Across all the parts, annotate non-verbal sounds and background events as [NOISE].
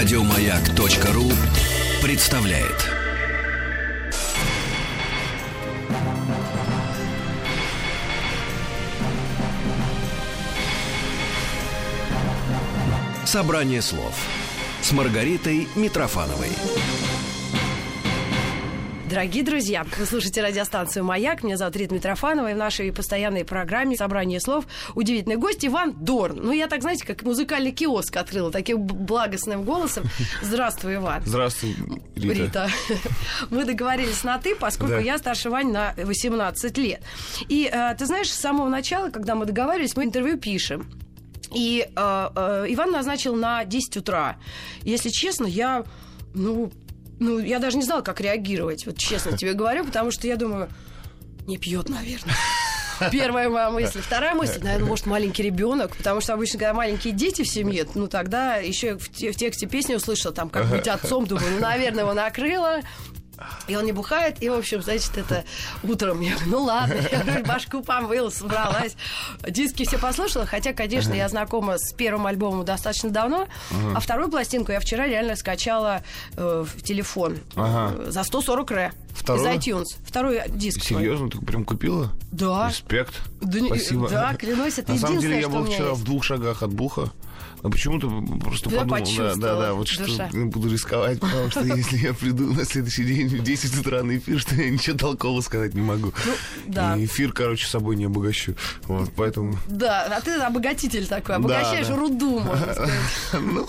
Радиомаяк.ру представляет. Собрание слов с Маргаритой Митрофановой. Дорогие друзья, вы слушаете радиостанцию «Маяк». Меня зовут Рита Митрофанова. И в нашей постоянной программе «Собрание слов» удивительный гость Иван Дорн. Ну, я так, знаете, как музыкальный киоск открыла таким благостным голосом. Здравствуй, Иван. Здравствуй, Рита. Рита. [LAUGHS] Мы договорились на «ты», поскольку Да. я старше Вань на 18 лет. И э, ты знаешь, с самого начала, когда мы договаривались, мы интервью пишем. И э, э, Иван назначил на 10 утра. Если честно, я, ну, ну, я даже не знала, как реагировать, вот честно тебе говорю, потому что я думаю, не пьет, наверное. [LAUGHS] Первая моя мысль. Вторая мысль, наверное, может, маленький ребенок, потому что обычно, когда маленькие дети в семье, ну тогда еще в, те- в тексте песни услышала, там, как быть отцом, думаю, ну, наверное, его накрыло. И он не бухает, и, в общем, значит, это утром я говорю, ну ладно, [LAUGHS] я говорю, башку помыла, собралась. Диски все послушала, хотя, конечно, я знакома с первым альбомом достаточно давно, а вторую пластинку я вчера реально скачала э, в телефон Ага. э, за 140 ре Вторую? из iTunes. Второй диск. Серьезно, ты прям купила? Да. Респект. Да Спасибо. да, клянусь, это На самом деле, единственное, я был вчера есть. в двух шагах от буха. Но почему-то просто Ты подумал, да, да, да, вот душа. что буду рисковать, потому что если я приду на следующий день в 10 утра на эфир, что я ничего толкового сказать не могу. Ну, да. И эфир, короче, собой не обогащу. Вот, поэтому... Да, а ты обогатитель такой, обогащаешь да. руду, можно сказать. [LAUGHS] Ну,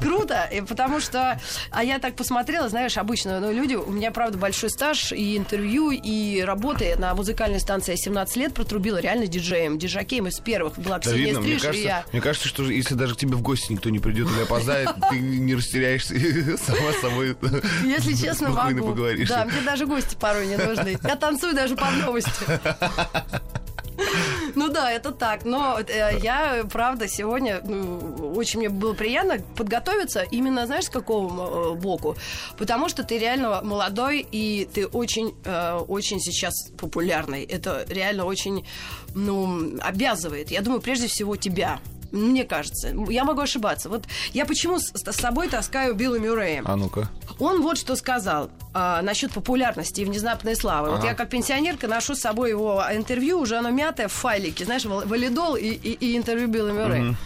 Круто, потому что, а я так посмотрела, знаешь, обычно, ну, люди, у меня, правда, большой стаж и интервью, и работы на музыкальной станции я 17 лет протрубила реально диджеем, диджакеем из первых, была Ксения Стриж, и кажется, я. мне кажется, что если даже к тебе в гости никто не придет или опоздает, [LAUGHS] ты не растеряешься сама с собой Если честно, могу. Да, мне даже гости порой не нужны. Я танцую даже по новости. [LAUGHS] [LAUGHS] Ну да, это так. Но э, я, правда, сегодня ну, очень мне было приятно подготовиться именно, знаешь, с какого э, боку? Потому что ты реально молодой, и ты очень, э, очень сейчас популярный. Это реально очень, ну, обязывает. Я думаю, прежде всего тебя. Мне кажется. Я могу ошибаться. Вот я почему с, с собой таскаю Билла Мюррея? А ну-ка. Он вот что сказал а, насчет популярности и внезапной славы. Вот Ага. я как пенсионерка ношу с собой его интервью, уже оно мятое в файлике, знаешь, вал- валидол и, и- и интервью Билла Мюррея.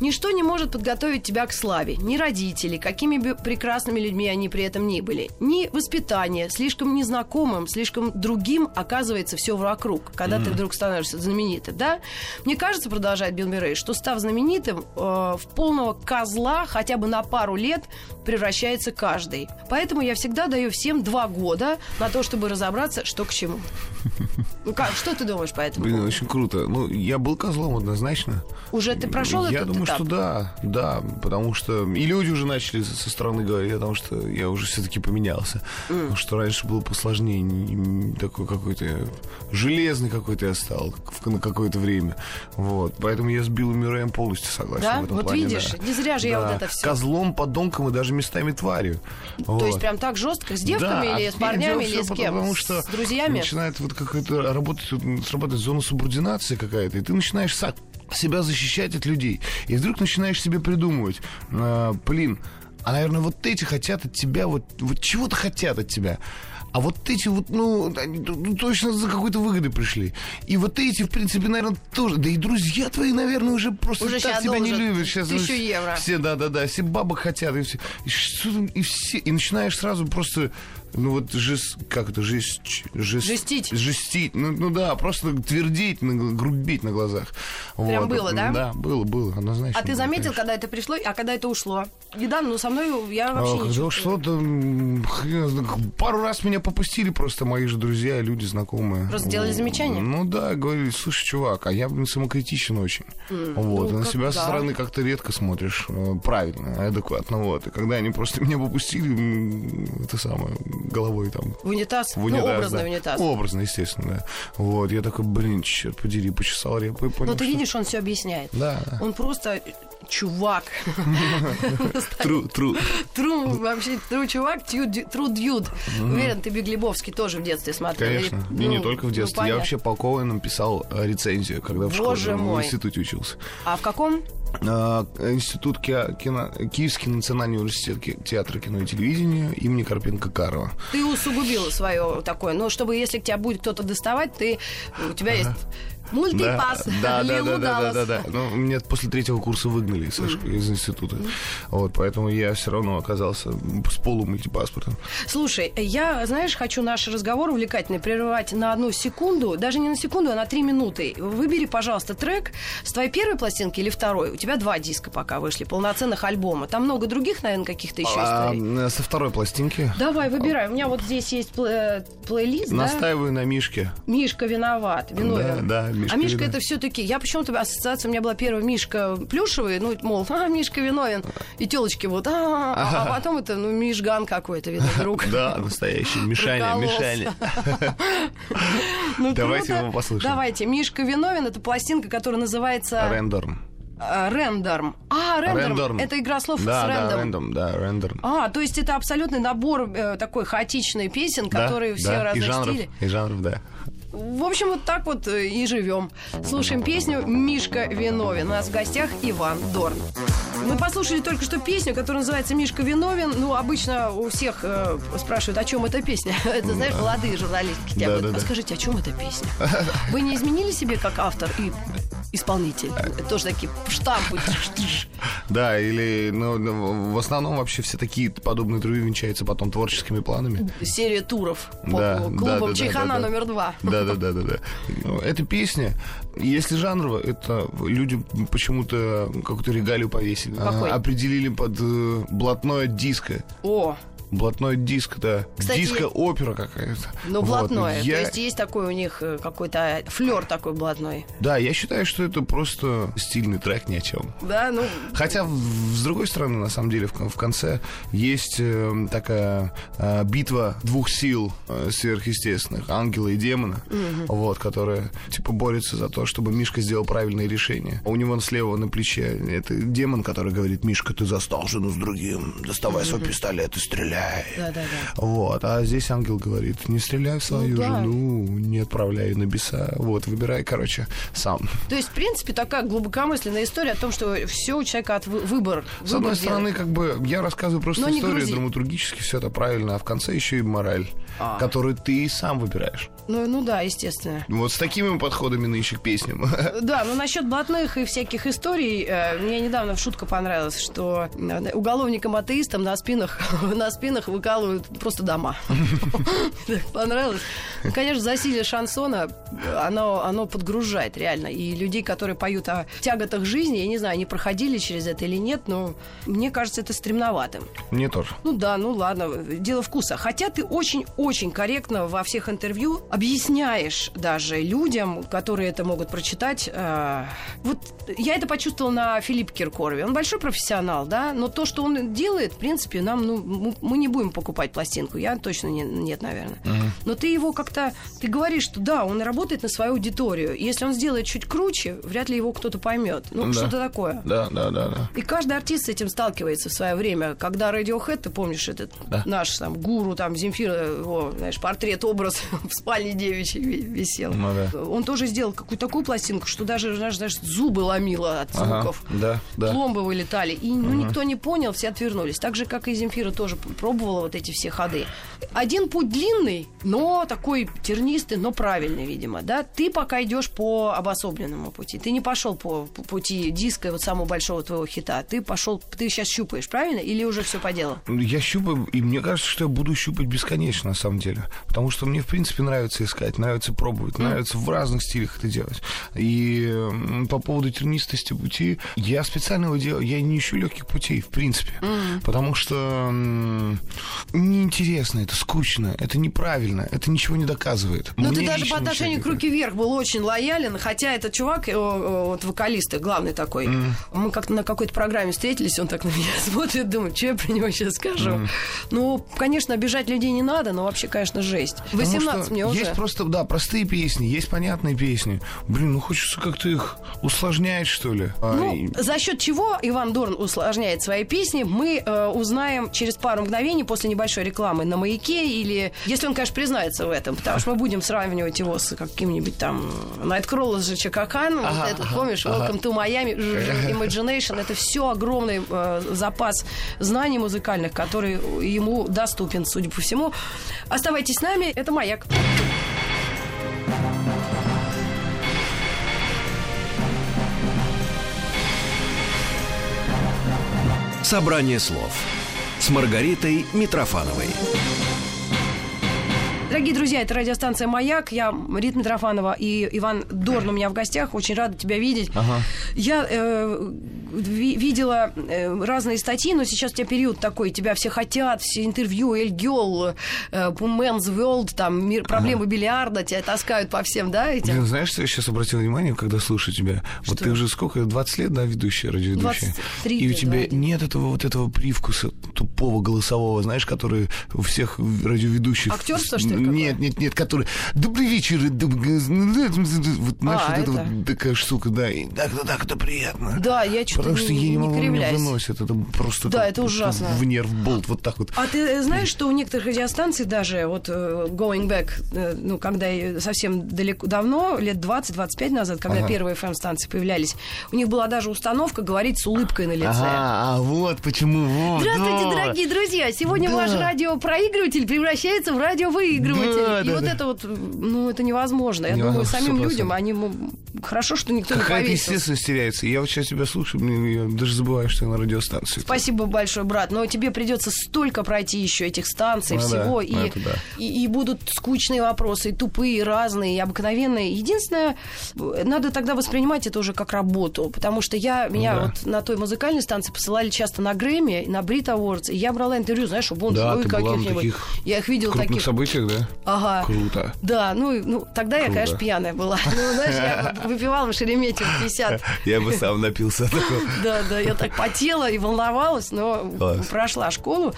Ничто не может подготовить тебя к славе. Ни родители, какими бы прекрасными людьми они при этом ни были. Ни воспитание, слишком незнакомым, слишком другим оказывается все вокруг, когда ты вдруг становишься знаменитым, да? Мне кажется, продолжает Билл Мюррей, что став знаменитым, э, в полного козла хотя бы на пару лет превращается каждый. Поэтому я всегда даю всем два года на то, чтобы разобраться, что к чему. [LAUGHS] Ну как, что ты думаешь по этому Блин, очень круто. Ну, я был козлом однозначно. Уже ты прошел Я этот думаю, этап? что да, да, потому что и люди уже начали со стороны говорить о том, что я уже все-таки поменялся. Потому что раньше было посложнее, не- не такой какой-то железный какой-то я стал в- на какое-то время. Вот, поэтому я с Биллом Мюрреем полностью согласен Да? в этом Вот плане, видишь, да. не зря же я Да. вот это всё. Козлом, подонком и даже местами тварью. То есть прям так жестко с девками Да, или с парнями, или с кем? Потому что С друзьями? начинает вот какая-то работать, вот срабатывать зона субординации какая-то, и ты начинаешь са- себя защищать от людей. И вдруг начинаешь себе придумывать, э, блин, а, наверное, вот эти хотят от тебя, вот, вот чего-то хотят от тебя. А вот эти вот, ну, они, ну, точно за какой-то выгодой пришли. И вот эти, в принципе, наверное, тоже. Да и друзья твои, наверное, уже просто Уже так тебя не любят. Сейчас тысячу евро. все, да, да, да, все бабок хотят, и все. И, что и все. И начинаешь сразу просто, ну вот, жест, как это, жест, жест, Жестить. Жестить. Ну, ну да, просто твердить, на грубить на глазах. Прям Вот. было, да? Да, было, было, однозначно. А ты было, заметил, конечно. когда это пришло, а когда это ушло? Недавно, ну, со мной я А, вообще не когда хрен знает, пару раз меня попустили просто мои же друзья, люди знакомые. Просто делали замечания? Ну да, говорили, слушай, чувак, а я блин, самокритичен очень. вот, ну, на себя да. со стороны как-то редко смотришь э, правильно, адекватно, вот. И когда они просто [LAUGHS] меня попустили, это самое, головой там В унитаз? в унитаз, ну, образный да. унитаз. Образно, естественно, да. Вот, я такой, блин, черт подери, почесал репу и понял, Но ты что- видишь, он все объясняет. Да, да. Он просто чувак. Тру, тру. Тру, вообще, тру чувак, тру дьюд. Уверен, ты Беглебовский тоже в детстве смотрел. Конечно. И не ну, только в ну, детстве. Я вообще по Коэнам писал э, рецензию, когда в школе в институте учился. А в каком? А, Институт ки- кино, Киевский национальный университет театра, кино и телевидения имени Карпенко-Карова. Ты усугубила свое такое. Ну, чтобы если к тебя будет кто-то доставать, ты у тебя есть мультипас. Да, да, да, да, да, да, да. Ну, меня после третьего курса выгнали из, из института. Вот, поэтому я все равно оказался с полумультипаспортом. Слушай, я, знаешь, хочу наш разговор увлекательный прерывать на одну секунду, даже не на секунду, а на три минуты. Выбери, пожалуйста, трек с твоей первой пластинки или второй. У тебя два диска пока вышли, полноценных альбома. Там много других, наверное, каких-то еще А, историй. со второй пластинки Давай, выбирай. У меня вот здесь есть пл- плейлист, настаиваю на Мишке. Мишка виноват, виновен. Да, Мишка а Мишка виноват. это все-таки. Я почему-то ассоциация у меня была первая Мишка плюшевый, ну, мол, [LAUGHS] а, Мишка виновен. И телочки вот, а, а, а потом это, ну, Мишган какой-то, видно, [LAUGHS] друг. Да, настоящий. Мишаня. Мишаня. [LAUGHS] Ну, Давайте его послушаем. Давайте. Мишка виновен. Это пластинка, которая называется Рендорм. Рендорм. А, Рендорм. Рендорм. Это игра слов Да, с да, рендом. рендом, да, рендорм. А, то есть это абсолютный набор э, такой хаотичный песен, Да, которые все да, и разных жанров, стилей. и жанров, да. В общем, вот так вот э, и живем. Слушаем песню «Мишка виновен». У нас в гостях Иван Дорн. Мы послушали только что песню, которая называется «Мишка виновен». Ну, обычно у всех э, спрашивают, о чем эта песня. [LAUGHS] Это, знаешь, молодые журналистки тебя Да, да, «А да. скажите, о чем эта песня? [LAUGHS] Вы не изменили себе как автор и исполнитель? Это тоже такие штампы. Да, или, ну, ну, в основном вообще все такие подобные интервью венчаются потом творческими планами. Серия туров по Да, клубам да, да, Чайхана да, да. номер два. Да, да, да, да, да. Ну, Эта песня, если жанрово, это люди почему-то какую-то регалию повесили. Какой? А, Определили под э, блатное диско. О, Блатной диск, да. Кстати, Диско-опера какая-то. ну Вот. блатное. Я- То есть есть такой у них э, какой-то флер такой блатной. Да, я считаю, что это просто стильный трек ни о чем. Да, ну, Хотя, с другой стороны, на самом деле, в, кон- в конце есть э, такая э, битва двух сил э, сверхъестественных, ангела и демона, вот, которые, типа, борются за то, чтобы Мишка сделал правильное решение. У него слева на плече это демон, который говорит, Мишка, ты застал жену с другим, доставай свой пистолет и стреляй. Да-да-да. Вот, а здесь ангел говорит, не стреляй в свою Ну да. жену, не отправляй на небеса. Вот, выбирай, короче, сам. То есть, в принципе, такая глубокомысленная история о том, что все у человека от вы- выбор. С одной выбор стороны, делать. как бы я рассказываю просто Но не историю драматургически, все это правильно, а в конце еще и мораль, А. которую ты и сам выбираешь. Ну, ну да, естественно. Вот с такими подходами нынче к песням. Да, но насчет блатных и всяких историй, э, мне недавно шутка понравилась, что э, уголовникам-атеистам на спинах, [LAUGHS] на спинах выкалывают просто дома. [LAUGHS] Понравилось? Ну, Конечно, засилие шансона, э, оно, оно подгружает реально. И людей, которые поют о тяготах жизни, я не знаю, они проходили через это или нет, но мне кажется, это стремноватым. Мне тоже. Ну да, ну ладно, дело вкуса. Хотя ты очень-очень корректно во всех интервью объясняешь даже людям, которые это могут прочитать. э, вот я это почувствовала на Филиппе Киркорове. Он большой профессионал, да, но то, что он делает, в принципе, нам, ну, мы- не будем покупать пластинку. Я точно не- нет, наверное. Но ты его как-то, ты говоришь, что да, он работает на свою аудиторию. Если он сделает чуть круче, вряд ли его кто-то поймет. Ну, Да. что-то такое. Да, да, да, да. И каждый артист с этим сталкивается в свое время. Когда Radiohead, ты помнишь, этот Да. наш там гуру, там Земфира, его, знаешь, портрет, образ [LAUGHS] в спальне девичьей ви- висел. Ну да. Он тоже сделал какую-то такую пластинку, что даже, знаешь, знаешь, зубы ломило от Ага, звуков. да, да. Пломбы вылетали. И ну, никто не понял, все отвернулись. Так же, как и Земфира тоже пробовала вот эти все ходы. Один путь длинный, но такой тернистый, но правильный, видимо. Да? Ты пока идешь по обособленному пути. Ты не пошел по, по пути диска, вот самого большого твоего хита. Ты пошел, ты сейчас щупаешь, правильно? Или уже все по делу? Я щупаю, и мне кажется, что я буду щупать бесконечно, на самом деле. Потому что мне, в принципе, нравится искать, нравится пробовать, нравится в разных стилях это делать. И по поводу тернистости пути, я специально его делаю, я не ищу легких путей, в принципе. Потому что неинтересно, это скучно, это неправильно, это ничего не доказывает. Ну, ты Мне даже лично по отношению к руки вверх был очень лоялен, хотя этот чувак, э, э, вот вокалист, главный такой, мы как-то на какой-то программе встретились, он так на меня [LAUGHS] смотрит, думает, что я про него сейчас скажу. Ну, конечно, обижать людей не надо, но вообще, конечно, жесть. 18 Потому что мне уже. есть просто, да, простые песни, есть понятные песни. Блин, ну хочется как-то их усложнять, что ли. А, Ну, и- за счет чего Иван Дорн усложняет свои песни, мы э, узнаем через пару мгновений после небольшой рекламы на маяке или, если он, конечно, признается в этом, потому что мы будем сравнивать его с каким-нибудь там Найткролл из Чакакан, Ага, вот этот, ага, помнишь, ага. Welcome to Miami, Imagination, это все огромный э, запас знаний музыкальных, который ему доступен, судя по всему. Оставайтесь с нами, это маяк. Собрание слов с Маргаритой Митрофановой. Дорогие друзья, это радиостанция «Маяк». Я Рита Митрофанова и Иван Дорн у меня в гостях. Очень рада тебя видеть. Я э, видела э, разные статьи, но сейчас у тебя период такой. Тебя все хотят, все интервью, Эль Гёл, э, Men's World, там, мир, проблемы бильярда, тебя таскают по всем, да, этим? Блин, знаешь, что я сейчас обратил внимание, когда слушаю тебя? Вот Что? ты уже сколько? 20 лет, да, ведущая, радиоведущая? 23 И у тебя да. нет этого вот этого привкуса тупого голосового, знаешь, который у всех радиоведущих... Актерство, что ли, какое? Нет, нет, нет, который... Добрый вечер. доб- Вот, знаешь, А, вот это это? вот такая штука, да. И так, да, так, это приятно. Да, я что-то Потому что не, я не не могу, меня кривляюсь. выносит. Это просто... Да, так это ужасно. В нерв болт, вот так вот. А ты знаешь, что у некоторых радиостанций даже, вот э, Going Back, э, ну, когда совсем далеко, давно, лет 20-25 назад, когда Ага. первые FM-станции появлялись, у них была даже установка говорить с улыбкой на лице. Ага, а вот почему. Вот, Здравствуйте, да. дорогие друзья! Сегодня Да. ваш радиопроигрыватель превращается в радиовыигрыватель. Да, И да, вот да. это вот, ну, это невозможно. Я Невозможно, думаю, самим 100%. людям, они хорошо, что никто не Какая-то повесился. естественность теряется. Я вот сейчас тебя слушаю, мне- я даже забываю, что я на радиостанции. Спасибо большое, брат. Но тебе придется столько пройти еще этих станций, Ну да, всего. ну и, это да. и, и будут скучные вопросы, и тупые, и разные, и обыкновенные. Единственное, надо тогда воспринимать это уже как работу. Потому что я, меня да. вот на той музыкальной станции посылали часто на Грэмми, на Брит Awards, и я брала интервью, знаешь, у Бон Да, каких-нибудь. Я их видела таких. событиях, да? Ага. Круто. Да, ну, ну тогда я, Круто. конечно, пьяная была. Ну, знаешь, я выпивала в Шереметьево 50 [LAUGHS] Я бы сам напился такого. [LAUGHS] да, да, я так потела и волновалась, но прошла школу.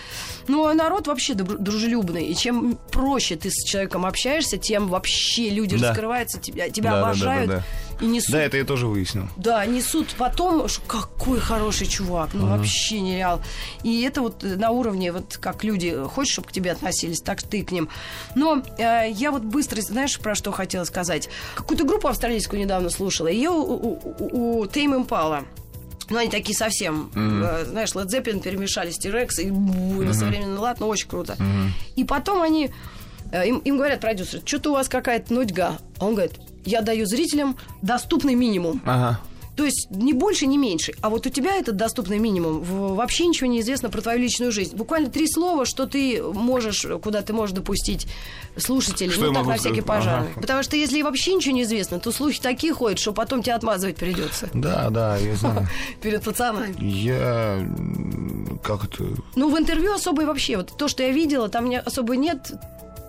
Ну, а народ вообще дружелюбный. И чем проще ты с человеком общаешься, тем вообще люди раскрываются, тебя, обожают и несут. Да, это я тоже выяснил. Да, несут потом, что какой хороший чувак, ну вообще нереал. И это вот э, на уровне, вот как люди, хочешь, чтобы к тебе относились, так ты к ним. Но э, я вот быстро, знаешь, про что хотела сказать? Какую-то группу австралийскую недавно слушала, ее у, у, у Tame Impala. Ну, они такие совсем, э, знаешь, Led Zeppelin перемешали с T-Rex, и, и на современный лад, ну, очень круто. И потом они, э, им, им говорят продюсеры, что-то у вас какая-то нудьга. А он говорит, я даю зрителям доступный минимум. Ага. То есть не больше, не меньше. А вот у тебя этот доступный минимум. Вообще ничего не известно про твою личную жизнь. Буквально три слова, что ты можешь, куда ты можешь допустить слушателей. Что ну, так, на всякий сказать? пожарный. Ага. Потому что если вообще ничего не известно, то слухи такие ходят, что потом тебя отмазывать придется Да, да, я знаю. [LAUGHS] перед пацанами. Я... Как это... Ну, в интервью особо и вообще, вот то, что я видела, там особо нет.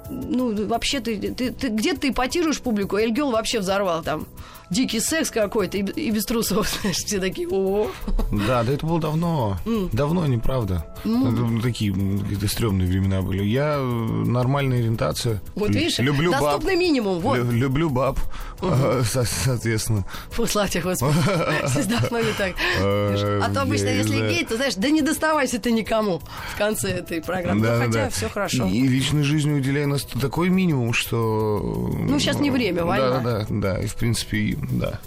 Ну, вообще, ты, ты, ты где-то ты ипотируешь публику, Эль Гёл вообще взорвал там. Дикий секс какой-то и, и без трусов, [LAUGHS] знаешь, все такие, о Да, да это было давно. Давно, неправда. Это такие какие-то стрёмные времена были. Я э, нормальная ориентация. Вот видишь, люблю баб. доступный минимум, вот. Лю- Люблю баб, э, [LAUGHS] со- соответственно. Слава тебе, Господи. [LAUGHS] Все вздохнули так. Э, А то обычно, если гей, то знаешь, да не доставайся ты никому в конце этой программы. Хотя все хорошо. И, личной жизни уделяю нас такой минимум, что... Ну, щас не время, да, война. Да, да, да, и в принципе, и- да.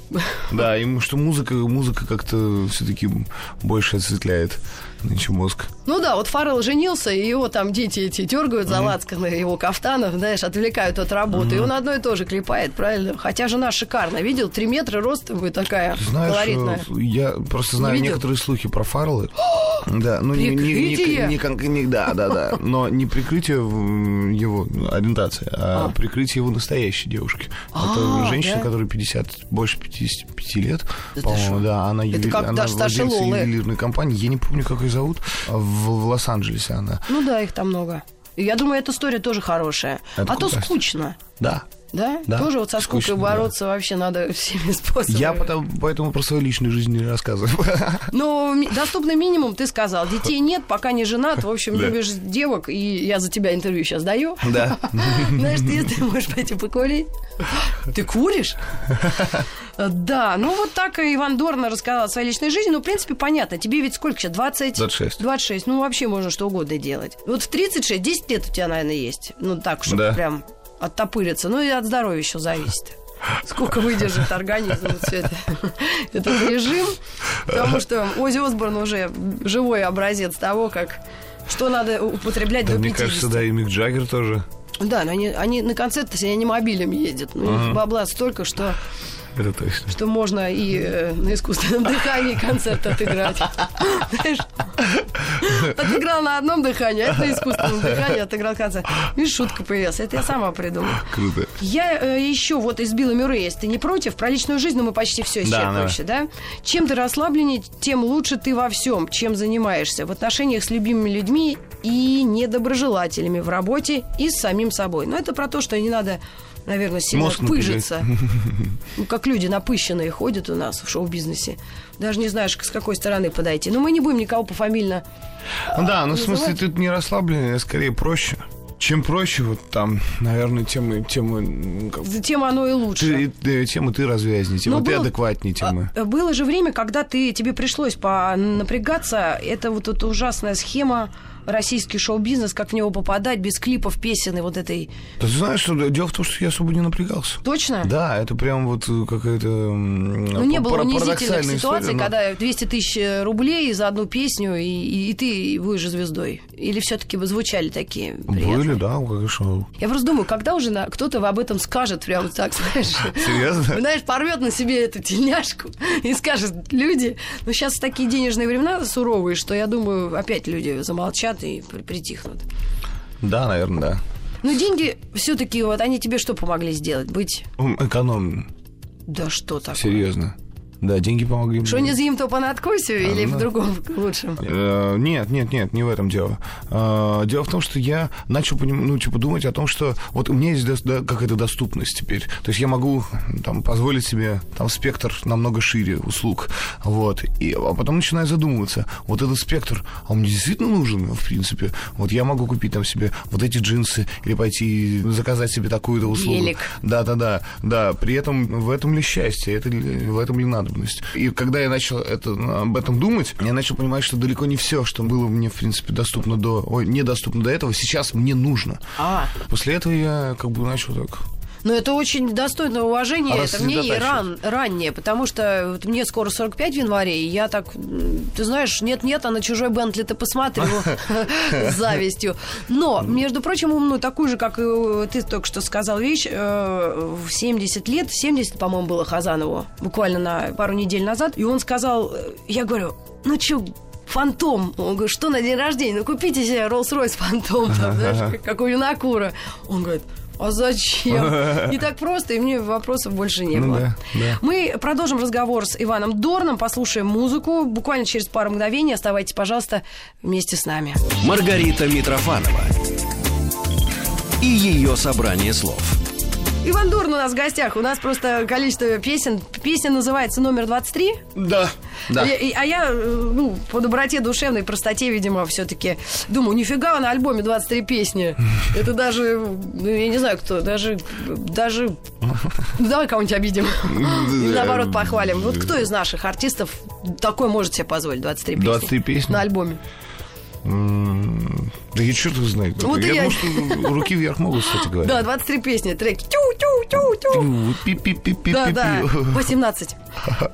Да, и что музыка, музыка как-то все-таки больше осветляет нынче мозг. Ну да, вот Фаррелл женился, и его там дети эти дергают за лацканы его кафтанов, знаешь, отвлекают от работы. И он одно и то же клепает, правильно? Хотя жена шикарная. Видел? Три метра роста будет такая знаешь, колоритная. э, я просто знаю видел? некоторые слухи про Фарреллы. [GASPS] Да, ну не, не, не, не да, да, да, [LAUGHS] но не прикрытие его ну, ориентации, а, А. прикрытие его настоящей девушки. А, Это женщина, да? которой 50, больше 55 лет, по-моему, да, она, как она владелица Лолы. ювелирной компании, я не помню, как ее зовут, в, в Лос-Анджелесе она. Ну да, их там много. Я думаю, эта история тоже хорошая. Это а то скучно. Да, Да? Да. Тоже вот со скукой Скучно, да. бороться вообще надо [LAUGHS] всеми способами. Я потом, поэтому про свою личную жизнь не рассказываю. [LAUGHS] Ми- доступный минимум, ты сказал. Детей нет, пока не женат. В общем, Да. любишь девок, и я за тебя интервью сейчас даю. Да. [LAUGHS] Знаешь, ты, ты можешь пойти покурить. [GASPS] Ты куришь? Да, ну вот так Иван Дорна рассказал о своей личной жизни. Ну, в принципе, понятно. Тебе ведь сколько сейчас? 20? 26. 26. Ну, вообще можно что угодно делать. Вот в 36, 10 лет у тебя, наверное, есть. Ну, так, чтобы Да. прям оттопыриться. Ну, и от здоровья еще зависит. Сколько выдержит организм вот всё это, [LAUGHS] этот режим. Потому что Ози Осборн уже живой образец того, как что надо употреблять Да, до мне 50. кажется, да, и Мик Джаггер тоже. Да, но они, они на концерты с анимобилем ездят. Ну, них бабла столько, что, Это точно. что можно и э, на искусственном [LAUGHS] дыхании концерт отыграть. Отыграл на одном дыхании, а это на искусственном дыхании отыграл концерт. Видишь, шутка появилась. Это я сама придумала. Круто. Я э, еще вот из Билла Мюррея, если ты не против, про личную жизнь, ну, мы почти все исчерпывающе, да? Чем ты расслабленнее, тем лучше ты во всем, чем занимаешься. В отношениях с любимыми людьми и недоброжелателями в работе и с самим собой. Но это про то, что не надо наверное, сильно Мозг пыжиться. Ну, как люди напыщенные ходят у нас в шоу-бизнесе. Даже не знаешь, с какой стороны подойти. Но мы не будем никого пофамильно Ну да, ну в называть? смысле тут не расслабление, а скорее проще. Чем проще, вот там, наверное, тем, тем, м, как- тем оно и лучше. ты, э, тем и ты развязнее, тем Но и ты было- адекватнее, тем и... А, Было же время, когда ты, тебе пришлось напрягаться. Это вот эта ужасная схема российский шоу-бизнес, как в него попадать без клипов, песен и вот этой... Да ты знаешь, что дело в том, что я особо не напрягался. Точно? Да, это прям вот э, какая-то Ну, не было унизительных ситуаций, но- когда 200 тысяч рублей за одну песню, и, и- и ты будешь звездой. Или все-таки вы звучали такие приятные? Были, да, конечно. Я просто думаю, когда уже на- кто-то об этом скажет, прям так, [LAUGHS] знаешь. Серьезно? [LAUGHS] Знаешь, порвет на себе эту тельняшку [LAUGHS] и скажет, люди, ну сейчас такие денежные времена суровые, что я думаю, опять люди замолчат и при- притихнут. Да, наверное, да. Но деньги все-таки, вот они тебе что помогли сделать? Быть, М, Экономно, да что такое? серьезно. Да, деньги помогли. Что не з'їм, то понадкусю или в ну. другом [LAUGHS] лучшем? Э, Нет, нет, нет, не в этом дело. Э, Дело в том, что я начал ну, типа, думать о том, что вот у меня есть да, какая-то доступность теперь. То есть я могу там, позволить себе там спектр намного шире услуг. Вот. И, а потом начинаю задумываться, вот этот спектр, а он мне действительно нужен, в принципе. Вот я могу купить там себе вот эти джинсы или пойти заказать себе такую-то услугу. Гелик. Да, да, да, да. При этом в этом ли счастье, это в этом ли надобность? И когда я начал это, об этом думать, я начал понимать, что далеко не все, что было мне, в принципе, доступно до, ой, недоступно до этого, сейчас мне нужно. А, После этого я как бы начал так. Ну это очень достойное уважение, А это мнение ран, раннее, потому что вот мне скоро 45 в январе, и я так, ты знаешь, нет-нет, а на чужой Бентли ты посмотрю [LAUGHS] [LAUGHS] с завистью. Но, между прочим, умную, такую же, как и э, ты только что сказал вещь, э, в 70 лет, 70, по-моему, было Хазанову, буквально на пару недель назад, и он сказал, э, я говорю, ну чё, Фантом. Он говорит, что на день рождения? Ну, купите себе Rolls-Royce Фантом, там, знаешь, как, как у Юнакура. Он говорит, а зачем? [LAUGHS] Не так просто, и мне вопросов больше не Ну было. да, да. Мы продолжим разговор с Иваном Дорном, послушаем музыку. Буквально через пару мгновений оставайтесь, пожалуйста, вместе с нами. Маргарита Митрофанова и ее собрание слов. Иван Дорн у нас в гостях. У нас просто количество песен. Песня называется «Номер 23». Да, да. Я- и- а я, э, ну, по доброте душевной, простоте, видимо, все-таки думаю, нифига на альбоме 23 песни. [LAUGHS] Это даже, ну, я не знаю кто, даже, даже... Ну, давай кого-нибудь обидим. [LAUGHS] Или наоборот похвалим. Вот кто из наших артистов такой может себе позволить 23 песни? 23 песни? На альбоме. Да я черт его знает. Вот я я. думаю, что руки вверх могут, кстати говоря. Да, 23 песни, треки. Тю-тю-тю-тю. Пи-пи-пи-пи-пи-пи. Да, да, 18,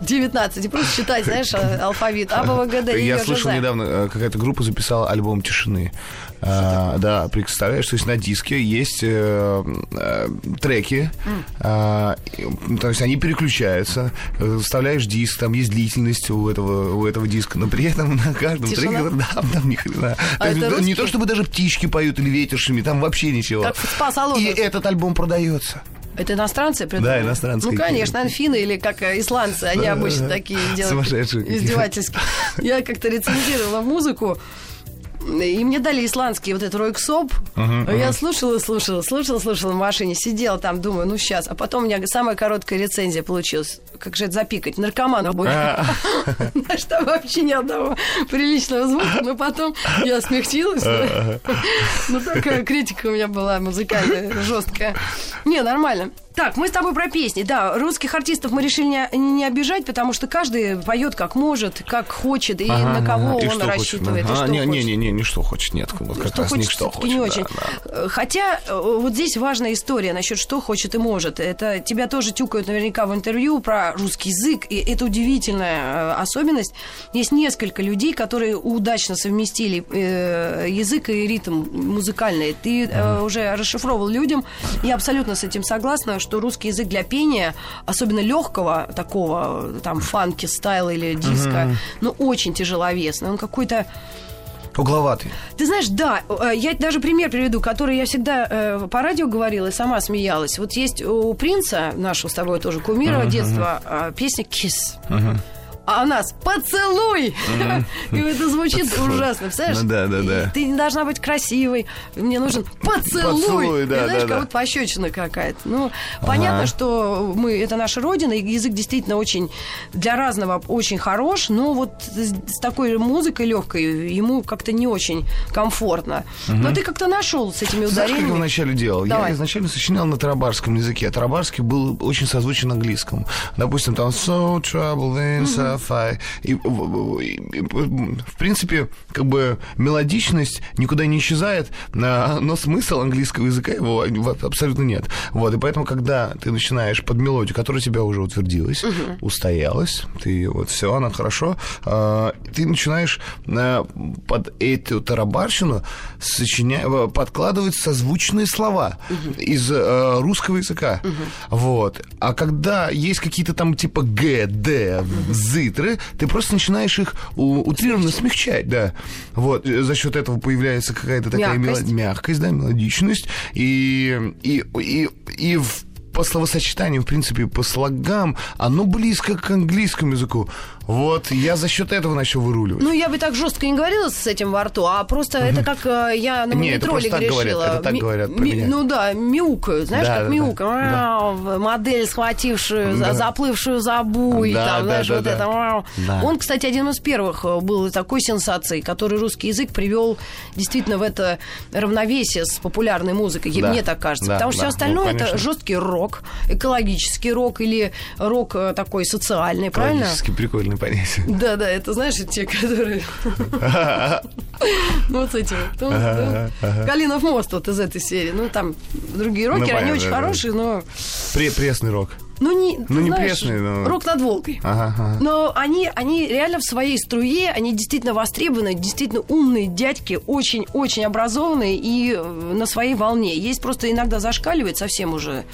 19. [LAUGHS] И просто считать, знаешь, а- алфавит. А, Б, В, Г, Д, Я слышал недавно, э, какая-то группа записала альбом тишины. А, да, представляешь, то есть на диске есть э, э, треки, а, и, то есть они переключаются, э, вставляешь диск, там есть длительность у этого, у этого диска, но при этом на каждом Тишина? треке, [LAUGHS] да, там ни хрена. А То есть, да, не то чтобы даже птички поют или ветер шумит, там вообще ничего. Как в. И этот альбом продается. Это иностранцы придумали? Да, иностранцы Ну, конечно, анфины или как э, исландцы, они Да, обычно да. такие делают. Сумасшедшие. Издевательские. Я как-то рецензировала музыку И мне дали исландский вот этот ройксоп. Я слушала, слушала, слушала, слушала в машине, сидела там, думаю, ну сейчас. А потом у меня самая короткая рецензия получилась. Как же это запикать? Наркоман будет. [LAUGHS] Знаешь, там вообще ни одного приличного звука. Но потом я смягчилась. Ну, такая критика у меня была музыкальная, жесткая. Не, нормально. Так, мы с тобой про песни. Да, русских артистов мы решили не, не обижать, потому что каждый поет как может, как хочет, и ага, на кого и он рассчитывает. Хочет. А, не, не, не, не, не что хочет, нет. Вот как что раз хочет, не что хочет. Не очень. Да, да. Хотя э, вот здесь важная история насчет что хочет и может. Это тебя тоже тюкают наверняка в интервью про русский язык, и это удивительная э, особенность. Есть несколько людей, которые удачно совместили э, язык и ритм музыкальный. Ты ага. уже расшифровал людям, я абсолютно с этим согласна, что русский язык для пения, особенно легкого такого, там, фанки стайла или диска, угу. ну, очень тяжеловесный. Он какой-то Угловатый. Ты знаешь, да, э, я даже пример приведу, который я всегда э, по радио говорила и сама смеялась. Вот есть у принца, нашего с тобой тоже кумира uh-huh, детства, uh-huh. песня «Kiss». Uh-huh а нас поцелуй. [LAUGHS] И это звучит ужасно, представляешь? Ну да, да, да. Ты не должна быть красивой, мне нужен поцелуй. Да, Знаешь, как будто пощечина какая-то. Ну, понятно, что мы, это наша родина, и язык действительно очень для разного очень хорош, но вот с такой музыкой легкой ему как-то не очень комфортно. Но ты как-то нашел с этими ударениями. Знаешь, я вначале делал? Я изначально сочинял на тарабарском языке. Тарабарский был очень созвучен английскому. Допустим, там So trouble inside Spotify. И, и, и, в принципе, как бы мелодичность никуда не исчезает, но смысл английского языка его абсолютно нет. Вот, и поэтому, когда ты начинаешь под мелодию, которая у тебя уже утвердилась, угу. устоялась, ты вот все, она хорошо, а, ты начинаешь а, под эту тарабарщину сочиня... подкладывать созвучные слова угу. из а, русского языка. Угу. Вот. А когда есть какие-то там типа Г, Д, З, титры, ты просто начинаешь их утрированно смягчать, да. Вот, э, за счет этого появляется какая-то такая мягкость, мелод... мягкость да, мелодичность, и, и, и, и в по словосочетанию, в принципе, по слогам, оно близко к английскому языку. Вот, я за счет этого начал выруливать. Ну, я бы так жестко не говорила с этим во рту, а просто это как э, я на монитроле грешила. Это так говорят про меня. Ну да, мяукаю, знаешь, как мяукаю. Модель, схватившую, заплывшую за буй, там, знаешь, вот это. Он, кстати, один из первых э, был такой сенсацией, который русский язык привел действительно в это равновесие с популярной музыкой, мне так кажется. Потому что все остальное ну, это жесткий рок, экологический рок или рок э, такой социальный, правильно? Экологически прикольный понятие. [LAUGHS] Да, да, это знаешь, те, которые... Ну, [LAUGHS] вот с этим. Калинов мост вот из этой серии. Ну, там другие рокеры, они очень хорошие, но... Пресный рок. Ну, не, ну, не знаешь, пресный, но... Рок над Волгой. Ага, ага. Но они, они реально в своей струе, они действительно востребованы, действительно умные дядьки, очень-очень образованные и э, на своей волне. Есть просто иногда зашкаливает совсем уже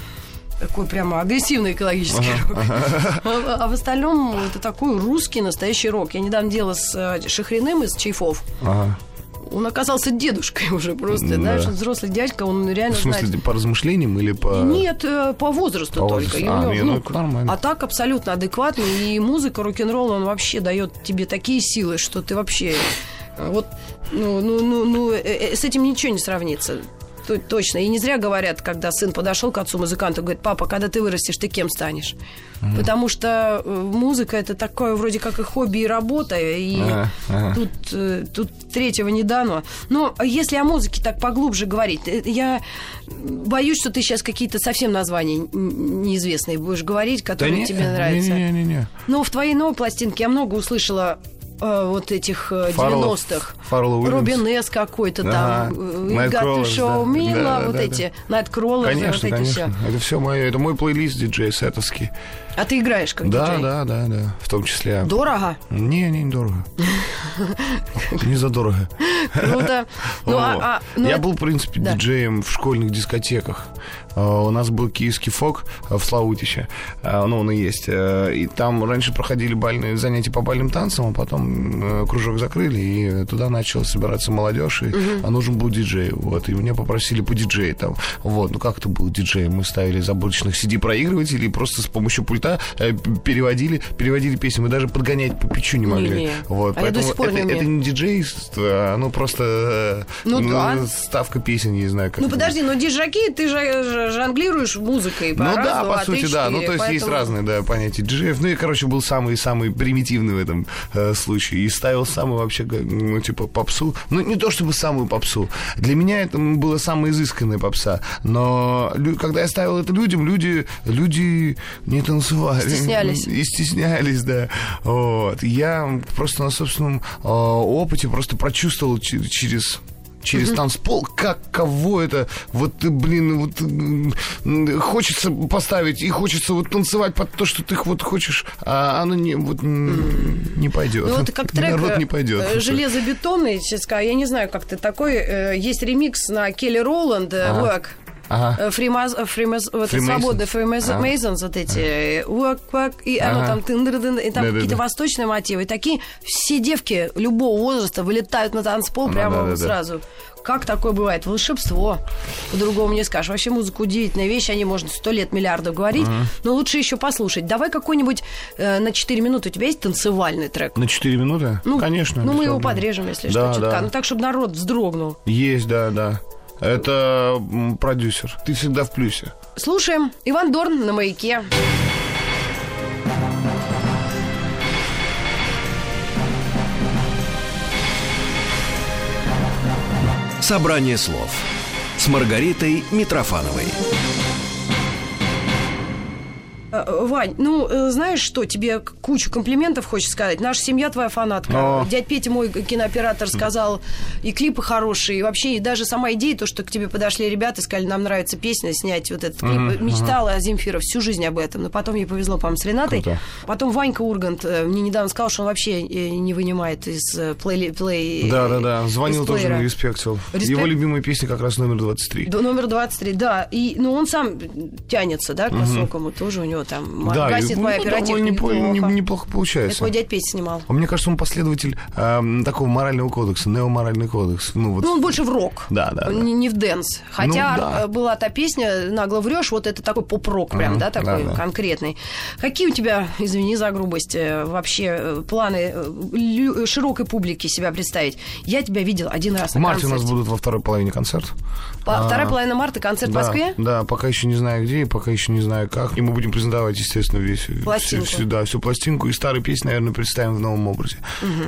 такой прямо агрессивный экологический ага, рок. А, а в остальном это такой русский настоящий рок. Я недавно делала с э, Шахриным из Чайфов. Ага. Он оказался дедушкой уже просто, да, знаешь, взрослый дядька, он реально В смысле, знает... по размышлениям или по... Нет, э, по возрасту по только. Возрасту. А, нет, ну, нормально. а так абсолютно адекватный, и музыка рок-н-ролл, он вообще дает тебе такие силы, что ты вообще... Э, вот, ну, ну, ну, ну, с этим ничего не сравнится точно. И не зря говорят, когда сын подошел к отцу музыканту, говорит, папа, когда ты вырастешь, ты кем станешь? Mm-hmm. Потому что э, музыка это такое вроде как и хобби, и работа, и ага, ага. Тут, э, тут третьего не дано. Но если о музыке так поглубже говорить, э, я боюсь, что ты сейчас какие-то совсем названия неизвестные будешь говорить, которые да тебе нравятся. Не, не, не, не. Но в твоей новой пластинке я много услышала э, вот этих э, 90-х. Робин С какой-то там. Ага. Got Show Me, да, вот да, эти. Да. Найткроллеры, конечно, вот эти все. Это все мое, это мой плейлист диджей сетовский. А ты играешь как да, диджей? Да, да, да, в том числе. Дорого? Не, не, не дорого. Не задорого. Круто. Ну, а, а, ну, Я был, в принципе, диджеем в школьных дискотеках. А, у нас был киевский фок в Славутище. А, ну, он и есть. Э, и там раньше проходили бальные занятия по бальным танцам, а потом э, кружок закрыли, и туда начала собираться молодежь, и а нужен был диджей. Вот, и меня попросили по диджей там. Вот, ну как это был диджей? Мы ставили из обычных CD-проигрывателей, просто с помощью пульта э, переводили, переводили песни. Мы даже подгонять по печу не могли. Не, не. Вот, а поэтому это, не это не диджейство, оно просто э, Ну да. ставка песен, не знаю как. Ну подожди, но диджаки, ты же ж- жонглируешь музыкой Ну да, по а сути, да. Ну, то есть есть разные, да, понятия диджеев. Ну, и, короче, был самый-самый примитивный в этом э, случае. И ставил самую вообще, ну, типа, попсу. Ну, не то чтобы самую попсу. Для меня это м, была самая изысканная попса. Но когда я ставил это людям, люди, люди не танцевали. Стеснялись. [LAUGHS] И стеснялись, да. Вот. Я просто на собственном э, опыте просто прочувствовал че- через через танцпол, как кого это, вот, блин, вот хочется поставить и хочется вот танцевать под то, что ты вот хочешь, а оно не, вот, не пойдет. Ну, это как трек Народ не пойдет. э, «Железобетонный», сейчас я не знаю, как ты такой. э, Есть ремикс на Келли Роланд э, Ага. «Work». Ага. Э, Фримаз, э, фримаз, вот это Freemasons. свобода, фримаз, А. Мейзонс, вот эти, э, work, work, и оно Ага. там, и там какие-то восточные мотивы. И такие все девки любого возраста вылетают на танцпол Ну, прямо сразу. Как такое бывает? Волшебство. По-другому не скажешь. Вообще музыка удивительная вещь, о ней можно сто лет миллиардов говорить, но лучше еще послушать. Давай какой-нибудь э, на 4 минуты. У тебя есть танцевальный трек? На 4 минуты? Ну, Конечно. Ну, мы его подрежем, если Да, что, чутка. да. Ну, так, чтобы народ вздрогнул. Есть, да, да. Это продюсер. Ты всегда в плюсе. Слушаем. Иван Дорн на маяке. Собрание слов с Маргаритой Митрофановой. Э, Вань, ну, э, знаешь что, тебе кучу комплиментов хочется сказать. Наша семья твоя фанатка. О. Дядь Петя, мой кинооператор, сказал, и клипы хорошие, и вообще, и даже сама идея, то, что к тебе подошли ребята и сказали, нам нравится песня, снять вот этот клип. Мечтала о Земфира всю жизнь об этом, но потом ей повезло, по-моему, с Ренатой. Круто. Потом Ванька Ургант э, мне недавно сказал, что он вообще не вынимает из плей... плей Да, да, да. Звонил тоже на респектил. Респект? Его любимая песня как раз номер 23. До- Номер 23, да. И, ну, он сам тянется, да, к высокому. Тоже у него там Да, гасит и, моя ну, оперативка неплохо. не- неплохо Это получается. мой дядь Петя снимал. А мне кажется, он последователь эм, такого морального кодекса, неоморальный кодекс. Ну, вот. Ну, он больше в рок. Да, да, да. Не, не в дэнс. Хотя Ну, да. э, была та песня «Нагло врешь», вот это такой поп-рок прям, Мгм, да, такой да, да. конкретный. Какие у тебя, извини за грубость, э, вообще э, планы э, широкой публике себя представить? Я тебя видел один раз В на марте у нас концерте. будут во второй половине концерт. По- А, Вторая половина марта, концерт да, в Москве? Да, пока еще не знаю где, пока еще не знаю как. И мы будем презентовать, естественно, весь... Пластинку. Всю, да, всю пластинку. И старые песни, наверное, представим в новом образе.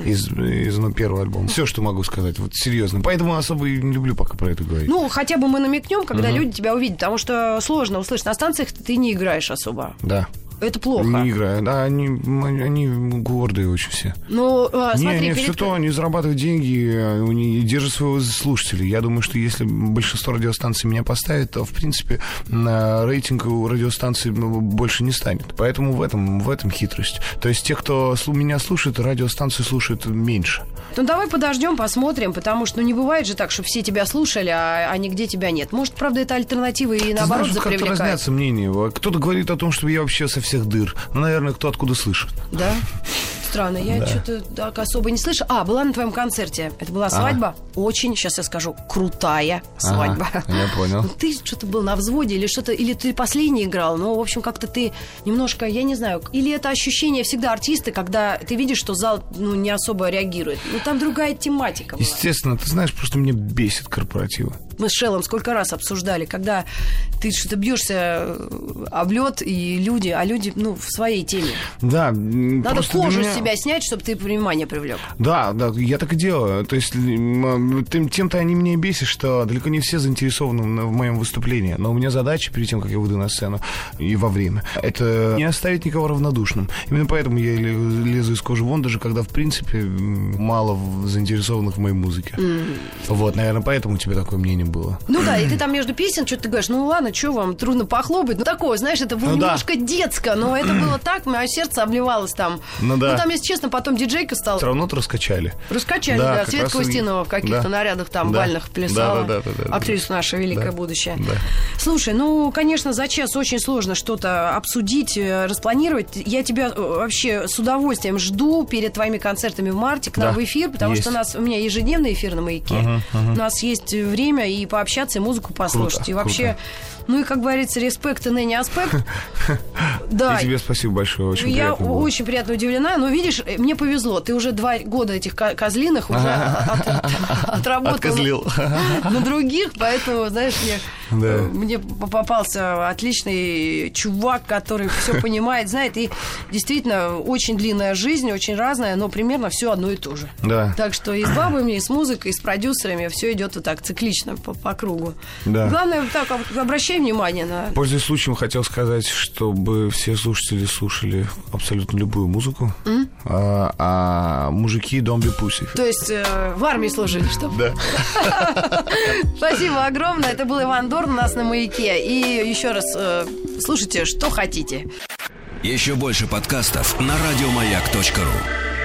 Из, из ну, первого альбома. Все, что могу сказать. Вот серьезно. Поэтому особо и не люблю пока про это говорить. Ну, хотя бы мы намекнем, когда люди тебя увидят, потому что сложно услышать. На станциях ты не играешь особо. да. Это плохо. Не играю. Да, они, они гордые очень все. Ну, э, не, смотри, не, перед- все то, они зарабатывают деньги, э, них держат своего слушателя. Я думаю, что если большинство радиостанций меня поставит, то, в принципе, на рейтинг у радиостанций ну, больше не станет. Поэтому в этом, в этом хитрость. То есть те, кто меня слушает, радиостанции слушают меньше. Ну, давай подождем, посмотрим, потому что ну, не бывает же так, что все тебя слушали, а, а нигде тебя нет. Может, правда, это альтернатива и наоборот знаешь, как-то запривлекает. разнятся мнения. Кто-то говорит о том, что я вообще со всех дыр. Ну, наверное, кто откуда слышит. Да? Странно, я что-то так особо не слышу. А, была на твоем концерте. Это была свадьба. Очень, сейчас я скажу, крутая свадьба. Ага, я понял. Ну, Ты что-то был на взводе или что-то, или ты последний играл. Ну, в общем, как-то ты немножко, я не знаю, или это ощущение всегда артиста, когда ты видишь, что зал ну, не особо реагирует. Ну, там другая тематика была. Естественно, ты знаешь, просто меня бесит корпоративы. Мы с Шеллом сколько раз обсуждали, когда ты что-то бьешься об лед, и люди, а люди, ну, в своей теме. Да, Надо кожу меня- с себя снять, чтобы ты внимание привлек. Да, да, я так и делаю. То есть тем-то они меня бесят, что далеко не все заинтересованы в моем выступлении. Но у меня задача перед тем, как я выйду на сцену и во время, это не оставить никого равнодушным. Именно поэтому я лезу из кожи вон, даже когда, в принципе, мало заинтересованных в моей музыке. Вот, наверное, поэтому у тебя такое мнение было. Ну да, и ты там между песен что-то ты говоришь, ну ладно, что вам, трудно похлопать. Ну такое, знаешь, это было Ну да. немножко детско, но это [CLEARS THROAT] было так, мое сердце обливалось там. Ну да. там, если честно, потом диджейка стал. Все равно-то раскачали. Раскачали, Да, да. Светка раз Устинова в каких-то да. нарядах там Да. бальных плясала. Да, да, да, да, да. Актриса наша великое Да. будущее. Да. Слушай, ну, конечно, за час очень сложно что-то обсудить, э, распланировать. Я тебя э, вообще с удовольствием жду перед твоими концертами в марте к нам Да, в эфир, потому есть. что у нас у меня ежедневный эфир на маяке. У нас есть время и пообщаться, и музыку послушать. Круто, и вообще, ну и как говорится, респект и ныне аспект. [LAUGHS] Да. И тебе спасибо большое, очень Я очень приятно удивлена, но видишь, э, мне повезло. Ты уже два года этих ко- козлиных [LAUGHS] уже от- от- отработал [LAUGHS] на других, поэтому, знаешь, мне, э, мне попался отличный чувак, который все понимает, знает, и действительно очень длинная жизнь, очень разная, но примерно все одно и то же. Да. Так что и с бабами, и с музыкой, и с продюсерами все идет вот так циклично по, по кругу. Да. Главное, так, об- обращай внимание на Пользуясь случаем, хотел сказать, чтобы все слушатели слушали абсолютно любую музыку. А, а мужики don't be pussy. То есть э, в армии служили, чтобы. Да. [LAUGHS] Спасибо огромное. Это был Иван Дорн у нас на маяке. И еще раз э, слушайте, что хотите. Еще больше подкастов на радиомаяк.ру.